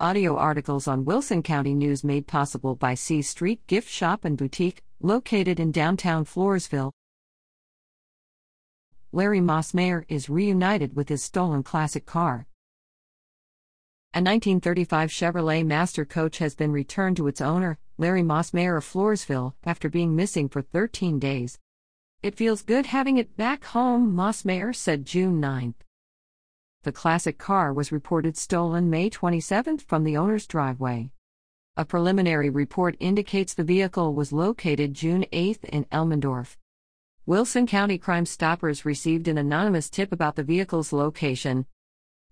Audio articles on Wilson County News made possible by C Street Gift Shop and Boutique, located in downtown Floresville. Larry Mossmayer is reunited with his stolen classic car. A 1935 Chevrolet Master Coach has been returned to its owner, Larry Mossmayer of Floresville, after being missing for 13 days. It feels good having it back home, Mossmayer said June 9. The classic car was reported stolen May 27 from the owner's driveway. A preliminary report indicates the vehicle was located June 8 in Elmendorf. Wilson County Crime Stoppers received an anonymous tip about the vehicle's location.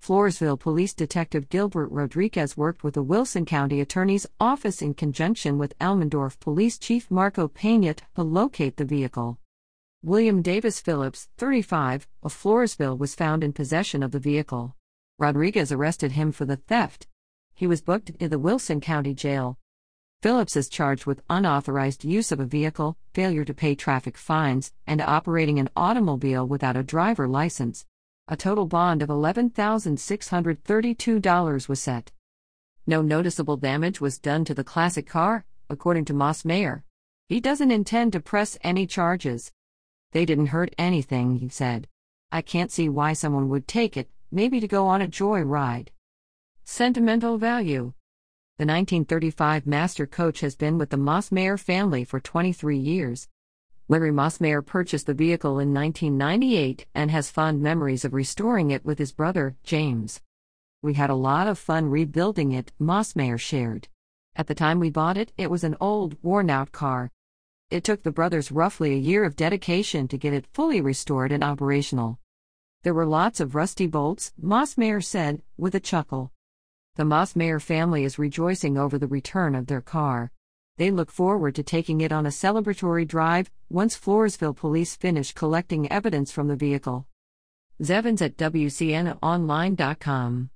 Floresville Police Detective Gilbert Rodriguez worked with the Wilson County Attorney's Office in conjunction with Elmendorf Police Chief Marco Peñat to locate the vehicle. William Davis Phillips, 35, of Floresville was found in possession of the vehicle. Rodriguez arrested him for the theft. He was booked in the Wilson County Jail. Phillips is charged with unauthorized use of a vehicle, failure to pay traffic fines, and operating an automobile without a driver license. A total bond of $11,632 was set. No noticeable damage was done to the classic car, according to Mossmayer. He doesn't intend to press any charges. They didn't hurt anything, he said. I can't see why someone would take it, maybe to go on a joy ride. Sentimental value. The 1935 Master Coach has been with the Mossmayer family for 23 years. Larry Mossmayer purchased the vehicle in 1998 and has fond memories of restoring it with his brother, James. We had a lot of fun rebuilding it, Mossmayer shared. At the time we bought it, it was an old, worn out car, it took the brothers roughly a year of dedication to get it fully restored and operational. There were lots of rusty bolts, Mossmayer said, with a chuckle. The Mossmayer family is rejoicing over the return of their car. They look forward to taking it on a celebratory drive once Floresville police finish collecting evidence from the vehicle. Zevins at WCNOnline.com